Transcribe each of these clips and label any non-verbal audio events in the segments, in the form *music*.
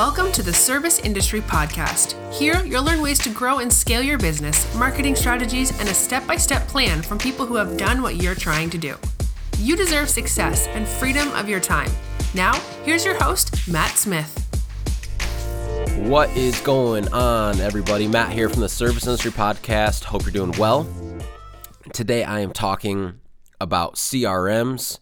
Welcome to the Service Industry Podcast. Here, you'll learn ways to grow and scale your business, marketing strategies, and a step by step plan from people who have done what you're trying to do. You deserve success and freedom of your time. Now, here's your host, Matt Smith. What is going on, everybody? Matt here from the Service Industry Podcast. Hope you're doing well. Today, I am talking about CRMs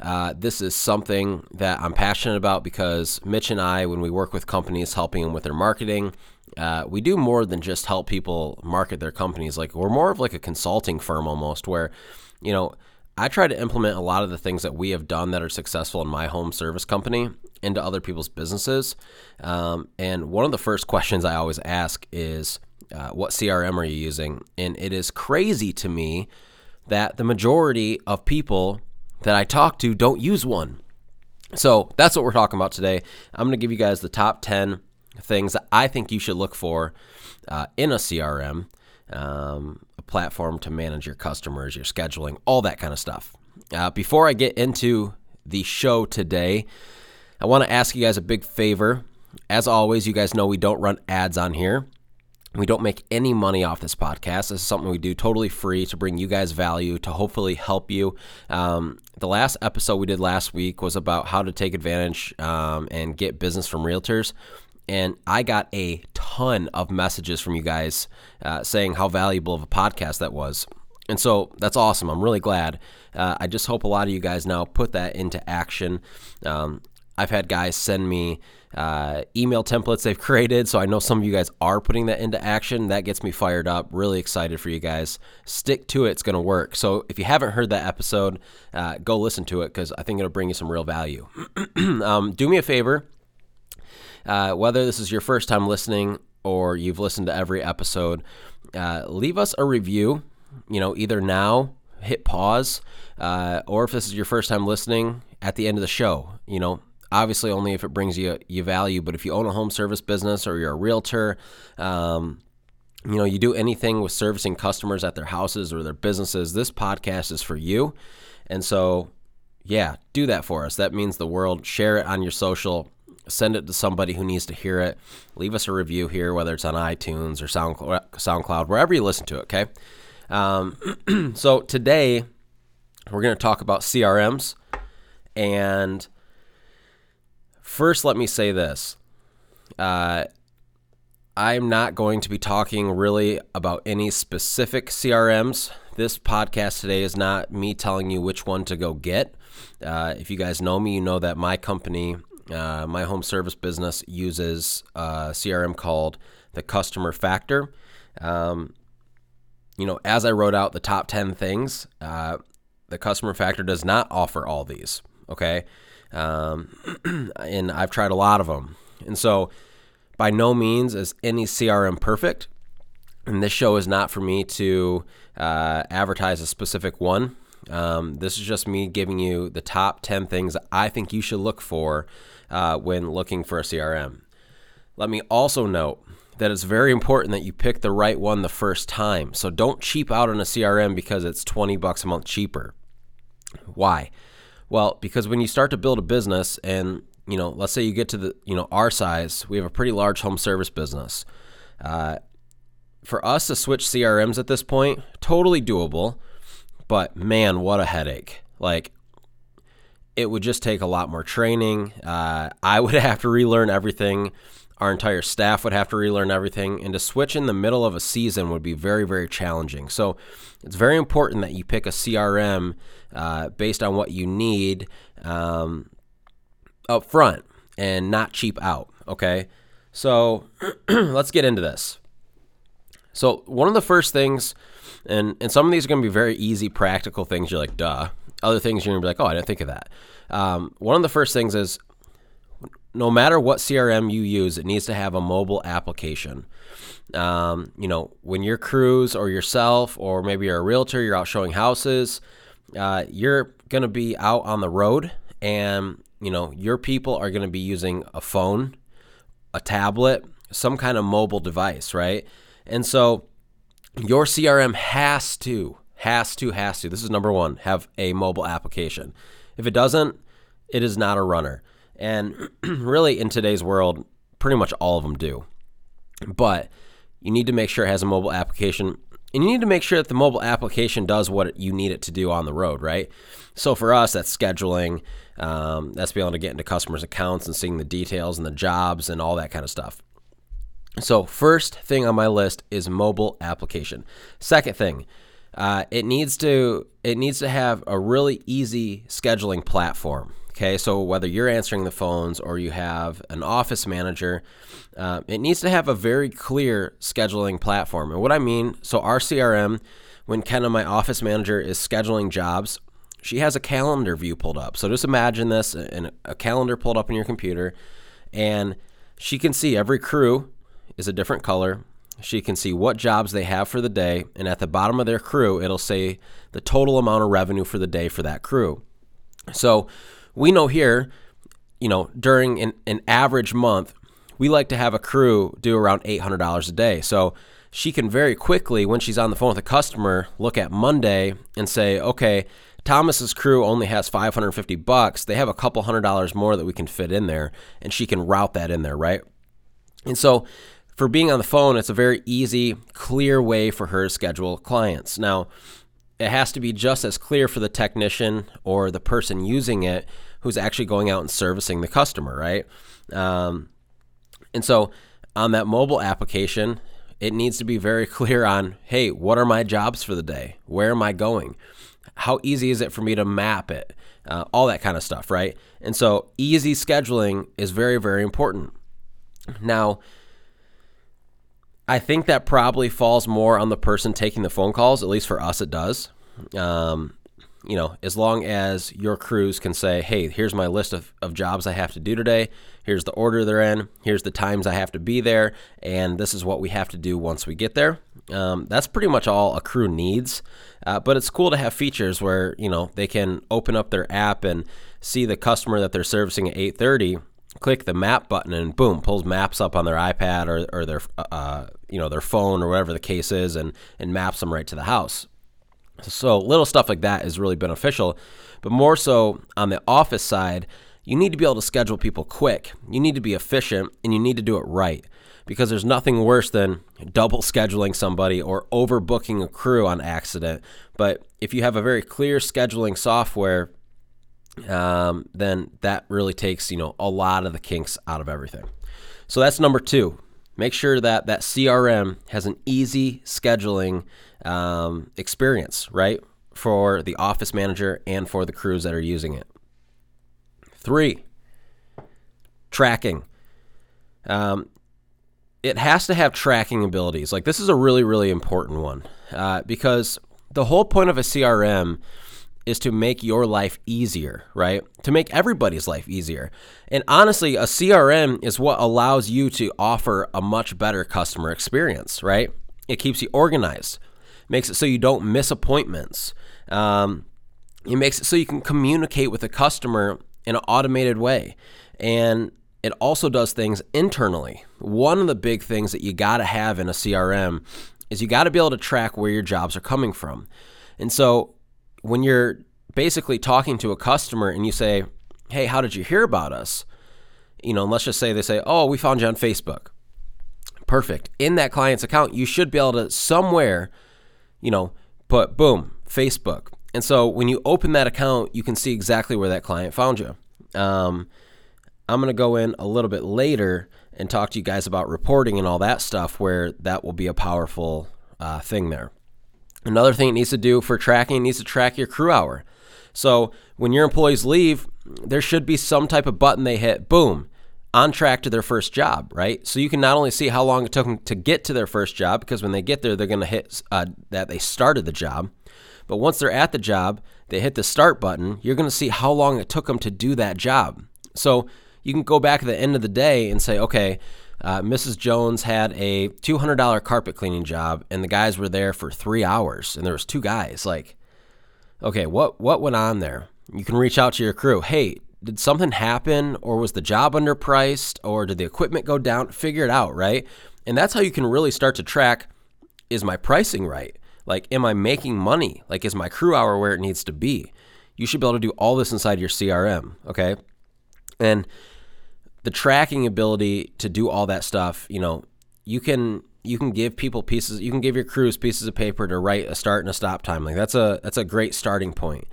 uh, this is something that I'm passionate about because Mitch and I, when we work with companies helping them with their marketing, uh, we do more than just help people market their companies. Like we're more of like a consulting firm almost, where you know I try to implement a lot of the things that we have done that are successful in my home service company into other people's businesses. Um, and one of the first questions I always ask is, uh, "What CRM are you using?" And it is crazy to me that the majority of people that I talk to don't use one. So that's what we're talking about today. I'm going to give you guys the top 10 things that I think you should look for uh, in a CRM, um, a platform to manage your customers, your scheduling, all that kind of stuff. Uh, before I get into the show today, I want to ask you guys a big favor. As always, you guys know we don't run ads on here. We don't make any money off this podcast. This is something we do totally free to bring you guys value, to hopefully help you. Um, the last episode we did last week was about how to take advantage um, and get business from realtors. And I got a ton of messages from you guys uh, saying how valuable of a podcast that was. And so that's awesome. I'm really glad. Uh, I just hope a lot of you guys now put that into action. Um, I've had guys send me uh, email templates they've *laughs* created. So I know some of you guys are putting that into action. That gets me fired up. Really excited for you guys. Stick to it. It's going to work. So if you haven't heard that episode, uh, go listen to it because I think it'll bring you some real value. *clears throat* um, do me a favor. Uh, whether this is your first time listening or you've listened to every episode, uh, leave us a review. You know, either now, hit pause, uh, or if this is your first time listening, at the end of the show, you know, obviously only if it brings you you value. But if you own a home service business or you're a realtor, um, you know, you do anything with servicing customers at their houses or their businesses, this podcast is for you. And so, yeah, do that for us. That means the world. Share it on your social. Send it to somebody who needs to hear it. Leave us a review here, whether it's on iTunes or SoundCloud, SoundCloud wherever you listen to it. Okay. Um, *clears throat* so today we're going to talk about CRMs and First, let me say this. Uh, I'm not going to be talking really about any specific CRMs. This podcast today is not me telling you which one to go get. Uh, if you guys know me, you know that my company, uh, my home service business, uses a CRM called the Customer Factor. Um, you know, as I wrote out the top 10 things, uh, the Customer Factor does not offer all these. Okay. Um, *clears throat* and I've tried a lot of them. And so, by no means is any CRM perfect. And this show is not for me to uh, advertise a specific one. Um, this is just me giving you the top 10 things I think you should look for uh, when looking for a CRM. Let me also note that it's very important that you pick the right one the first time. So don't cheap out on a CRM because it's 20 bucks a month cheaper. Why? Well, because when you start to build a business and, you know, let's say you get to the, you know, our size, we have a pretty large home service business. Uh, for us to switch CRMs at this point, totally doable, but man, what a headache. Like, it would just take a lot more training. Uh, I would *laughs* have to relearn everything. Our entire staff would have to relearn everything. And to switch in the middle of a season would be very, very challenging. So it's very important that you pick a CRM uh, based on what you need um, up front and not cheap out. Okay. So *clears throat* let's get into this. So, one of the first things, and, and some of these are going to be very easy, practical things. You're like, duh. Other things you're going to be like, oh, I didn't think of that. Um, one of the first things is no matter what CRM you use, it needs to have a mobile application. Um, you know, when your crews or yourself, or maybe you're a realtor, you're out showing houses, uh, you're going to be out on the road and, you know, your people are going to be using a phone, a tablet, some kind of mobile device, right? And so your CRM has to, has to, has to, this is number one, have a mobile application. If it doesn't, it is not a runner. And *clears throat* really, in today's world, pretty much all of them do. But you need to make sure it has a mobile application and you need to make sure that the mobile application does what you need it to do on the road, right? So for us, that's scheduling. Um, that's being able to get into customers' accounts and seeing the details and the jobs and all that kind of stuff. So first thing on my list is mobile application. Second thing, uh, it needs to it needs to have a really easy scheduling platform. Okay, so whether you're answering the phones or you have an office manager, uh, it needs to have a very clear scheduling platform. And what I mean, so our CRM, when Kenna, my office manager, is scheduling jobs, she has a calendar view pulled up. So just imagine this in a calendar pulled up in your computer, and she can see every crew is a different color. She can see what jobs they have for the day, and at the bottom of their crew, it'll say the total amount of revenue for the day for that crew. So we know here, you know, during an, an average month, we like to have a crew do around $800 a day. So she can very quickly, when she's on the phone with a customer, look at Monday and say, okay, Thomas's crew only has 550 bucks. They have a couple hundred dollars more that we can fit in there, and she can route that in there, right? And so for being on the phone, it's a very easy, clear way for her to schedule clients. Now, it has to be just as clear for the technician or the person using it who's actually going out and servicing the customer, right? Um, and so on that mobile application, it needs to be very *laughs* clear on hey, what are my jobs for the day? Where am I going? How easy is it for me to map it? Uh, all that kind of stuff, right? And so easy scheduling is very, very important. Now, I think that probably falls more on the person taking the phone calls. At least for us, it does. Um, you know, as long as your crews can say, hey, here's my list of, of jobs I have to do today. Here's the order they're in. Here's the times I have to be there. And this is what we have to do once we get there. Um, that's pretty much all a crew needs. Uh, but it's cool to have features where, you know, they can open up their app and see the customer that they're servicing at 830 click the map button and boom pulls maps up on their iPad or, or their uh, you know their phone or whatever the case is and and maps them right to the house. So little stuff like that is really beneficial, but more so on the office side, you need to be able to schedule people quick. You need to be efficient and you need to do it right because there's nothing worse than double *laughs* scheduling somebody or overbooking a crew on accident. But if you have a very clear scheduling software um, then that really takes you know a lot of the kinks out of everything. So that's number two. Make sure that that CRM has an easy scheduling um, experience, right, for the office manager and for the crews that are using it. Three, tracking. Um, it has to have tracking abilities. Like this is a really, really important one uh, because the whole point of a CRM is to make your life easier, right? To make everybody's life easier. And honestly, a CRM is what allows you to offer a much better customer experience, right? It keeps you organized, makes it so you don't miss appointments. Um, it makes it so you can communicate with the customer in an automated way. And it also does things internally. One of the big things that you got to have in a CRM is you got to be able to track where your jobs are coming from. And so when you're basically talking to a customer and you say, "Hey, how did you hear about us?" You know, and let's just say they say, "Oh, we found you on Facebook." Perfect. In that client's account, you should be able to somewhere, you know, put boom, Facebook. And so when you open that account, you can see exactly where that client found you. Um, I'm going to go in a little bit later and talk to you guys about reporting and all that stuff, where that will be a powerful uh, thing there. Another thing it needs to do for tracking, it needs to track your crew hour. So when your employees leave, there should be some type of button they hit, boom, on track to their first job, right? So you can not only see how long it took them to get to their first job, because when they get there, they're going to hit uh, that they started the job. But once they're at the job, they hit the start button, you're going to see how long it took them to do that job. So you can go back at the end of the day and say, okay, uh, Mrs. Jones had a $200 carpet cleaning job, and the guys were there for three hours, and there was two guys. Like, okay, what what went on there? You can reach out to your crew. Hey, did something happen, or was the job underpriced, or did the equipment go down? Figure it out, right? And that's how you can really start to track: is my pricing right? Like, am I making money? Like, is my crew hour where it needs to be? You should be able to do all this inside your CRM, okay? And the tracking ability to do all that stuff, you know, you can you can give people pieces you can give your crews pieces of paper to write a start and a stop time. Like that's a that's a great starting point.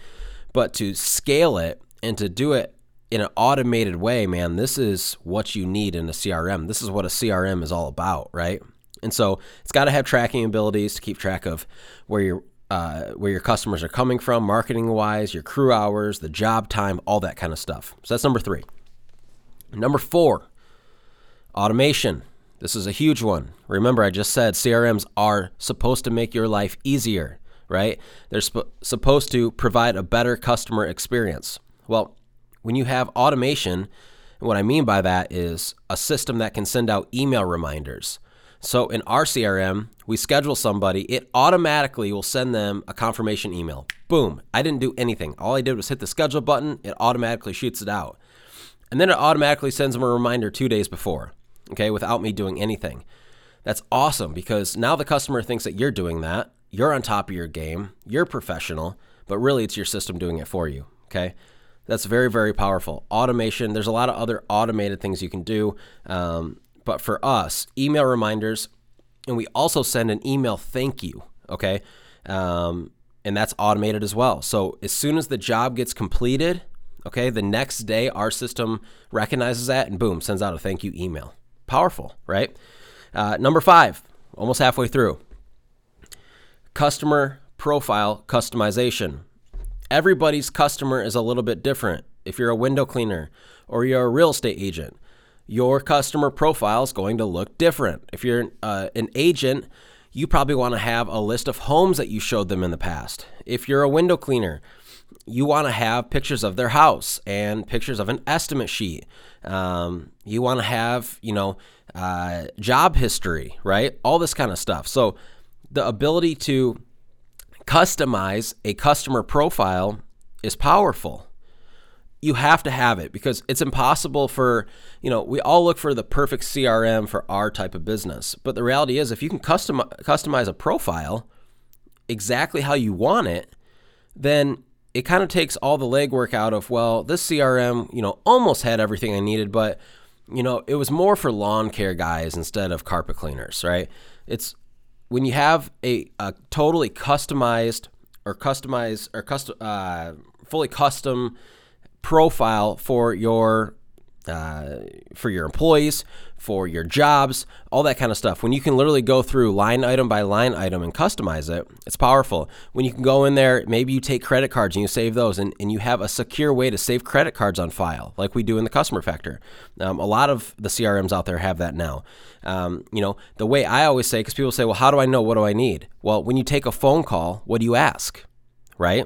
But to scale it and to do it in an automated way, man, this is what you need in a CRM. This is what a CRM is all about, right? And so it's got to have tracking abilities to keep track of where your uh, where your customers are coming from, marketing wise, your crew hours, the job time, all that kind of stuff. So that's number three. Number four, automation. This is a huge one. Remember, I just said CRMs are supposed to make your life easier, right? They're sp- supposed to provide a better customer experience. Well, when you have automation, what I mean by that is a system that can send out email reminders. So in our CRM, we schedule somebody, it automatically will send them a confirmation email. Boom. I didn't do anything. All I did was hit the schedule button, it automatically shoots it out. And then it automatically sends them a reminder two days before, okay, without me doing anything. That's awesome because now the customer thinks that you're doing that. You're on top of your game, you're professional, but really it's your system doing it for you, okay? That's very, very powerful. Automation, there's a lot of other automated things you can do. Um, but for us, email reminders, and we also send an email thank you, okay? Um, and that's automated as well. So as soon as the job gets completed, okay, the next day our system recognizes that and boom, sends out a thank you email. Powerful, right? Uh, number five, almost halfway through customer profile customization. Everybody's customer is a little bit different. If you're a window cleaner or you're a real estate agent, your customer profile is going to look different. If you're uh, an agent, you probably want to have a list of homes that you showed them in the past. If you're a window cleaner, you want to have pictures of their house and pictures of an estimate sheet. Um, you want to have, you know, uh, job history, right? All this kind of stuff. So the ability to customize a customer profile is powerful you have to have it because it's impossible for you know we all look for the perfect crm for our type of business but the reality is if you can custom customize a profile exactly how you want it then it kind of takes all the legwork out of well this crm you know almost had everything i needed but you know it was more for lawn care guys instead of carpet cleaners right? It's when you have a, a totally customized or customized or custom uh, fully custom profile for your uh, for your employees, for your jobs, all that kind of stuff. When you can literally go through line item by line item and customize it, it's powerful. When you can go in there, maybe you take credit cards and you save those, and, and you have a secure way to save credit cards on file, like we do in the customer factor. Um, a lot of the CRMs out there have that now. Um, you know, the way I always say, because people say, well, how do I know? What do I need? Well, when you take a phone call, what do you ask? Right?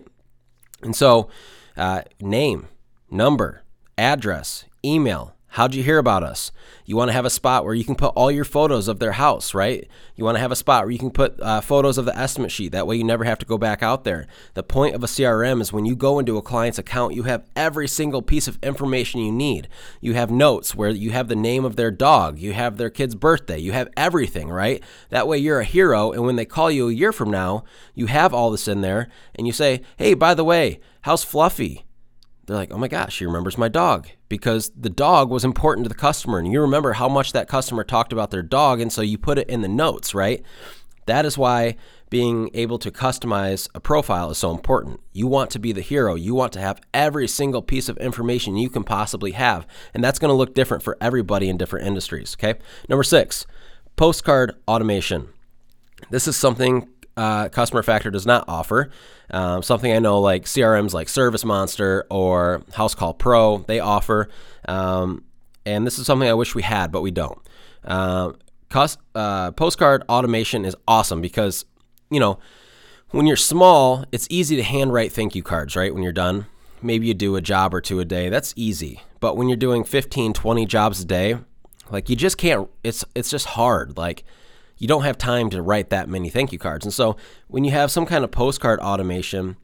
And so, uh, name, number, address, email. How'd you hear about us? You want to have a spot where you can put all your photos of their house, right? You want to have a spot where you can put uh, photos of the estimate sheet. That way you never have to go back out there. The point of a CRM is when you go into a client's account, you have every single piece of information you need. You have notes where you have the name of their dog, you have their kid's birthday, you have everything, right? That way you're a hero. And when they call you a year from now, you have all this in there and you say, hey, by the way, how's Fluffy? They're like, oh my gosh, she remembers my dog because the dog was important to the customer. And you remember how much that customer talked about their dog. And so you put it in the notes, right? That is why being able to customize a profile is so important. You want to be the hero. You want to have every single piece of information you can possibly have. And that's going to look different for everybody in different industries. Okay. Number six, postcard automation. This is something uh, Customer Factor does not offer. Um, something I know like CRMs like ServiceMonster or Housecall Pro, they offer. Um, and this is something I wish we had, but we don't. Uh, cost, uh, postcard automation is awesome because, you know, when you're small, it's easy to handwrite thank you cards, right? When you're done, maybe you do a job or two a day. That's easy. But when you're doing 15, 20 jobs a day, like you just can't, it's, it's just hard. Like, you don't have time to write that many thank you cards. And so when you have some kind of postcard automation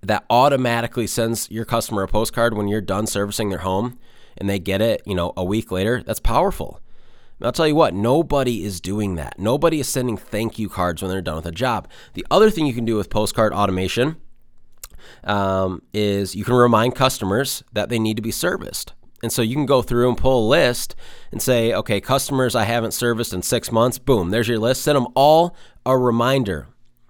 that automatically sends your customer a postcard when you're done servicing their home and they get it, you know, a week later, that's powerful. I'll tell you what, nobody is doing that. Nobody is sending thank you cards when they're done with a job. The other thing you can do with postcard automation um, is you can remind customers that they need to be serviced. And so you can go through and pull a list and say, okay, customers I haven't serviced in six months, boom, there's your list. Send them all a reminder.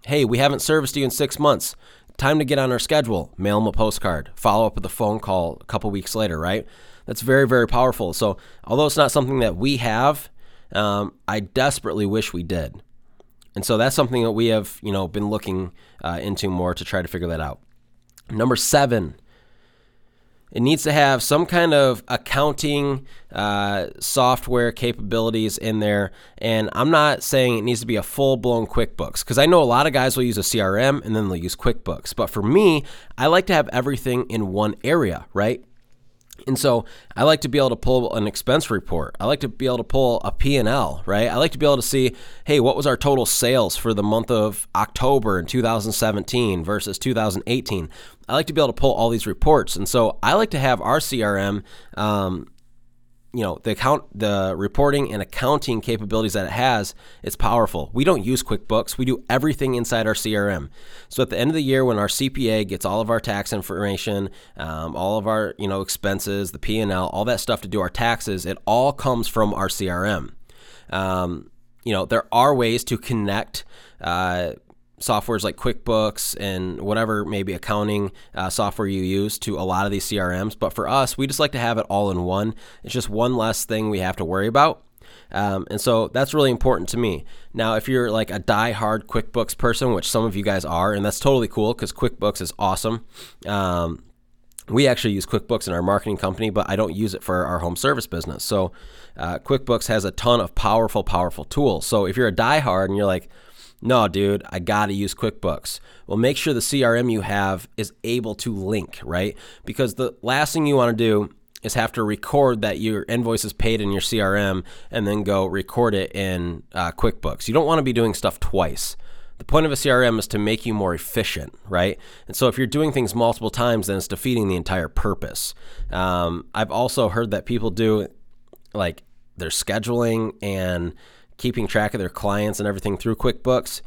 Hey, we haven't serviced you in six months. Time to get on our schedule. Mail them a postcard. Follow up with a phone call a couple weeks later, right? That's very, very powerful. So, although it's not something that we have, um, I desperately wish we did. And so that's something that we have, you know, been looking uh, into more to try to figure that out. Number seven, it needs to have some kind of accounting uh, software capabilities in there. And I'm not saying it needs to be a full blown QuickBooks because I know a lot of guys will use a CRM and then they'll use QuickBooks. But for me, I like to have everything in one area, right? And so I like to be able to pull an expense report. I like to be able to pull a P&L, right? I like to be able to see, hey, what was our total sales for the month of October in 2017 versus 2018? I like to be able to pull all these reports. And so I like to have our CRM um, you know the account the reporting and accounting capabilities that it has it's powerful. We don't use quickbooks. We do everything inside our crm so at the end of the year when our cpa gets all of our tax information um, all of our you know expenses the p&l all that stuff to do our taxes it all comes from our crm um, you know there are ways to connect uh, softwares like QuickBooks and whatever maybe accounting uh, software you use to a lot of these CRMs. But for us, we just like to have it all in one. It's just one less thing we have to worry about. Um, and so that's really important to me. Now, if you're like a die-hard QuickBooks person, which some of you guys are, and that's totally cool because QuickBooks is awesome. Um, we actually use QuickBooks in our marketing company, but I don't use it for our home service business. So, uh, QuickBooks has a ton of powerful, powerful tools. So, if you're a die-hard and you're like, no, dude, I got to use QuickBooks. Well, make sure the CRM you have is able to link, right? Because the last thing you want to do is have to record that your invoice is paid in your CRM and then go record it in uh, QuickBooks. You don't want to be doing stuff twice. The point of a CRM is to make you more efficient, right? And so if you're doing things multiple times, then it's defeating the entire purpose. Um, I've also heard that people do like their scheduling and keeping track of their clients and everything through QuickBooks,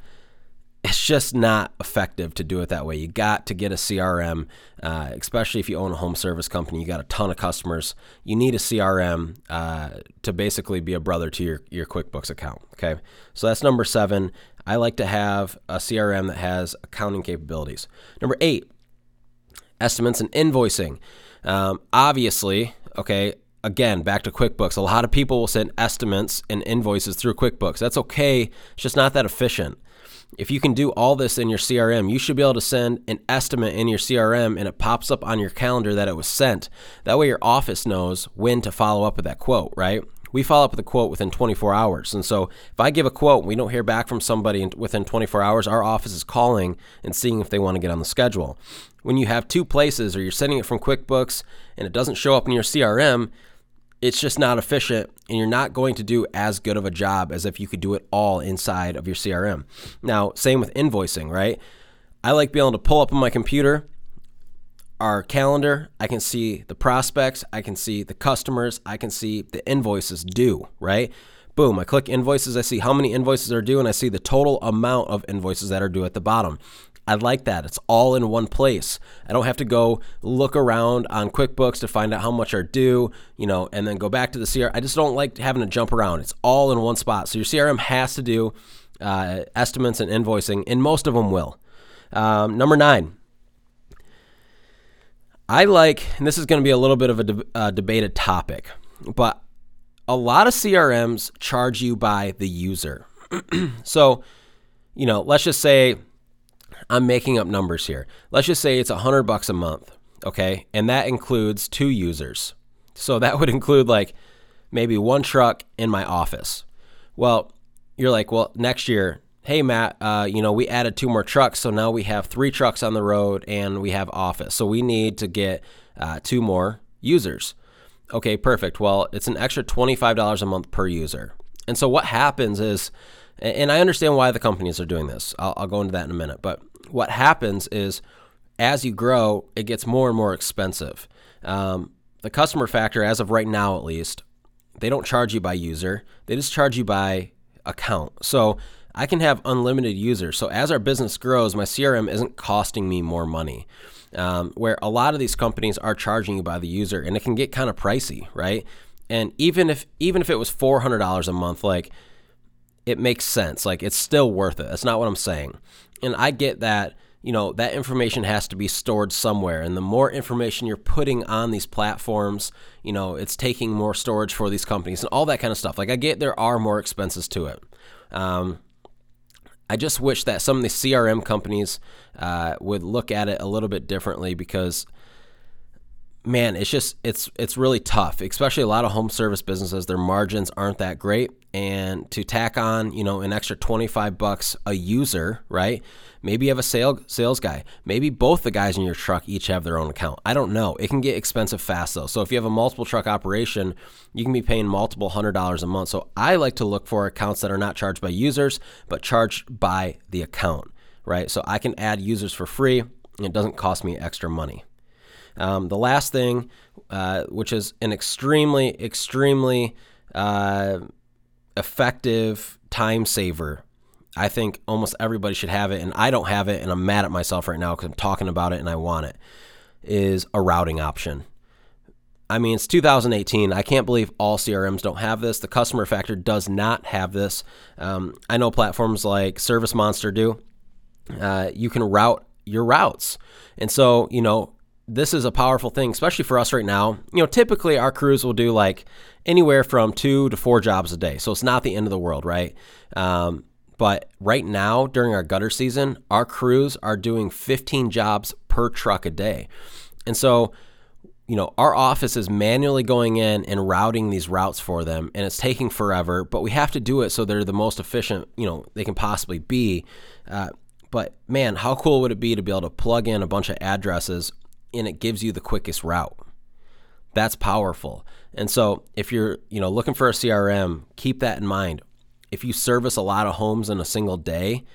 it's just not effective to do it that way. You got to get a CRM, uh, especially if you own a home service company. You got a ton of customers. You need a CRM uh, to basically be a brother to your your QuickBooks account. Okay, so that's number seven. I like to have a CRM that has accounting capabilities. Number eight, estimates and invoicing. Um, obviously, okay, again, back to QuickBooks. A lot of people will send estimates and invoices through QuickBooks. That's okay, it's just not that efficient. If you can do all this in your CRM, you should be able to send an estimate in your CRM and it pops up on your calendar that it was sent. That way, your office knows when to follow up with that quote, right? We follow up with a quote within 24 hours. And so if I give a quote and we don't hear back from somebody within 24 hours, our office is calling and seeing if they want to get on the schedule. When you have two places or you're sending it from QuickBooks and it doesn't show up in your CRM, it's just not efficient and you're not going to do as good of a job as if you could do it all inside of your CRM. Now, same with invoicing, right? I like being able to pull up on my computer our calendar, I can see the prospects, I can see the customers, I can see the invoices due, right? Boom, I click invoices, I see how many invoices are due, and I see the total amount of invoices that are due at the bottom. I like that. It's all in one place. I don't have to go look around on QuickBooks to find out how much are due, you know, and then go back to the CRM. I just don't like having to jump around. It's all in one spot. So your CRM has to do uh, estimates and invoicing, and most of them will. Um, number nine. I like, and this is going to be a little bit of a de- uh, debated topic, but a lot of CRMs charge you by the user. *clears throat* so, you know, let's just say I'm making up numbers here. Let's just say it's a hundred bucks a month, okay, and that includes two users. So *laughs* that would include like maybe one truck in my office. Well, you're like, well, next year, hey Matt, uh, you know we added two more trucks, so now we have three trucks on the road and we have office. So we need to get uh, two more users. Okay, perfect. Well, it's an extra $25 a month per user. And so what happens is and I understand why the companies are doing this. I'll, I'll go into that in a minute. But what happens is as you grow, it gets more and more expensive. Um, the customer factor, as of right now at least, they don't charge you by user, they just charge you by account. So I can have unlimited users. So as our business grows, my CRM isn't costing me more money. um, where a lot of these companies are charging you by the user, and it can get kind of pricey, right? And even if even if it was four hundred dollars a month, like it makes sense. Like it's still worth it. That's not what I'm saying. And I get that you know that information has to be stored somewhere and the more information you're putting on these platforms you know it's taking more storage for these companies and all that kind of stuff like i get there are more expenses to it um, i just wish that some of the crm companies uh, would look at it a little bit differently because man, it's just it's it's really tough, especially a lot of home service businesses. Their margins aren't that great, and to tack on, you know, an extra twenty five bucks a user, right? Maybe you have a sale, sales guy. Maybe both the guys in your truck each have their own account. I don't know. It can get expensive fast though. So if you have a multiple truck operation, you can be paying multiple hundred dollars a month. So I like to look for accounts that are not charged by users, but charged by the account, right? So I can add users for free. And it doesn't cost me extra money. Um, the last thing, uh, which is an extremely, extremely uh, effective time saver. I think almost everybody should have it, and I don't have it, and I'm mad at myself right now because I'm talking about it and I want it. Is a routing option. I mean, it's 2018. I can't believe all CRMs don't have this. The customer factor does not have this. Um, I know platforms like ServiceMonster do. Uh, you can route your routes. And so, you know, this is a powerful thing, especially for us right now. You know, typically our crews will do like anywhere from two to four jobs a day. So it's not the end of the world, right? Um, but right now, during our gutter season, our crews are doing 15 jobs per truck a day. And so, you know, our office is manually going in and routing these routes for them, and it's taking forever, but we have to do it so they're the most efficient, you know, they can possibly be. Uh, but man, how cool would it be to be able to plug in a bunch of addresses and it gives you the quickest route. That's powerful. And so if you're, you know, looking for a CRM, keep that in mind. If you service a lot of homes in a single day,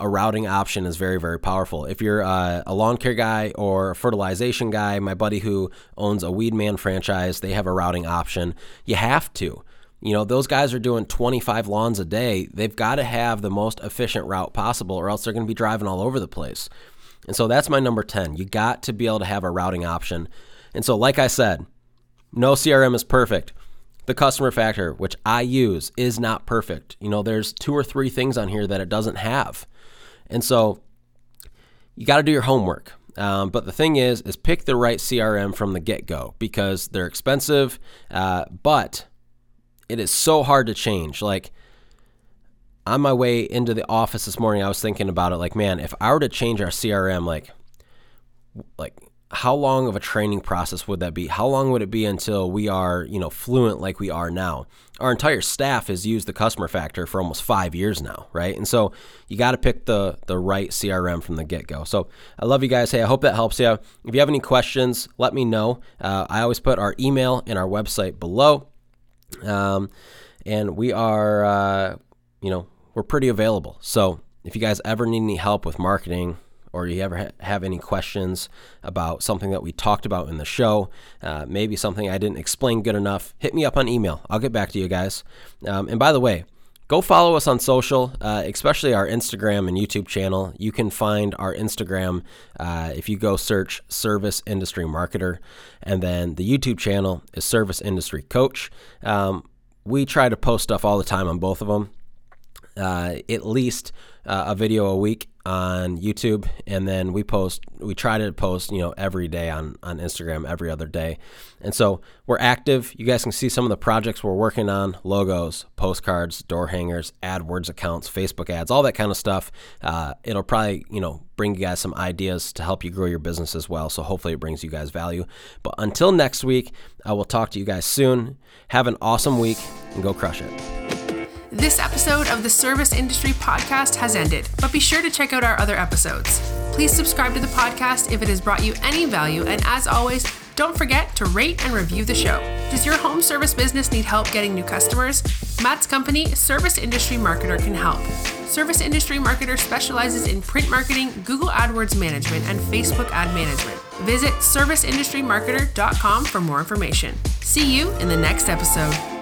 a routing option is very, very powerful. If you're uh, a lawn care guy or a fertilization guy, my buddy who owns a Weed Man franchise, they have a routing option. You have to. You know, those guys are doing 25 lawns a day. They've got to have the most efficient route possible, or else they're going to be driving all over the place. And so that's my number 10. You got to be able to have a routing option. And so, like I said, no CRM is perfect. The customer factor, which I use, is not perfect. You know, there's two or three things on here that it doesn't have. And so you got to do your homework. Um, but the thing is, is pick the right CRM from the get go because they're expensive, uh, but it is so hard to change. Like, on my way into the office this morning, I was thinking about it. Like, man, if I were to change our CRM, like, like how long of a training process would that be? How long would it be until we are, you know, fluent like we are now? Our entire staff has used the customer factor for almost five years now, right? And so you got to pick the the right CRM from the get go. So I love you guys. Hey, I hope that helps you. If you have any questions, let me know. Uh, I always put our email and our website below, um, and we are, uh, you know, we're pretty available. So if you guys ever need any help with marketing, or you ever ha- have any questions about something that we talked about in the show, uh, maybe something I didn't explain good enough, hit me up on email. I'll get back to you guys. Um, and by the way, go follow us on social, uh, especially our Instagram and YouTube channel. You can find our Instagram uh, if you go search Service Industry Marketer, and then the YouTube channel is Service Industry Coach. Um, we try to post stuff all the time on both of them uh, at least uh, a video a week on YouTube, and then we post. We try to post, you know, every day on on Instagram, every other day, and so we're active. You guys can see some of the projects we're working on: logos, postcards, door hangers, AdWords accounts, Facebook ads, all that kind of stuff. Uh, it'll probably, you know, bring you guys some ideas to help you grow your business as well. So hopefully, it brings you guys value. But until next week, I will talk to you guys soon. Have an awesome week and go crush it. This episode of the Service Industry Podcast has ended, but be sure to check out our other episodes. Please subscribe to the podcast if it has brought you any value, and as always, don't forget to rate and review the show. Does your home service business need help getting new customers? Matt's company, Service Industry Marketer, can help. Service Industry Marketer specializes in print marketing, Google AdWords management, and Facebook ad management. Visit serviceindustrymarketer.com for more information. See you in the next episode.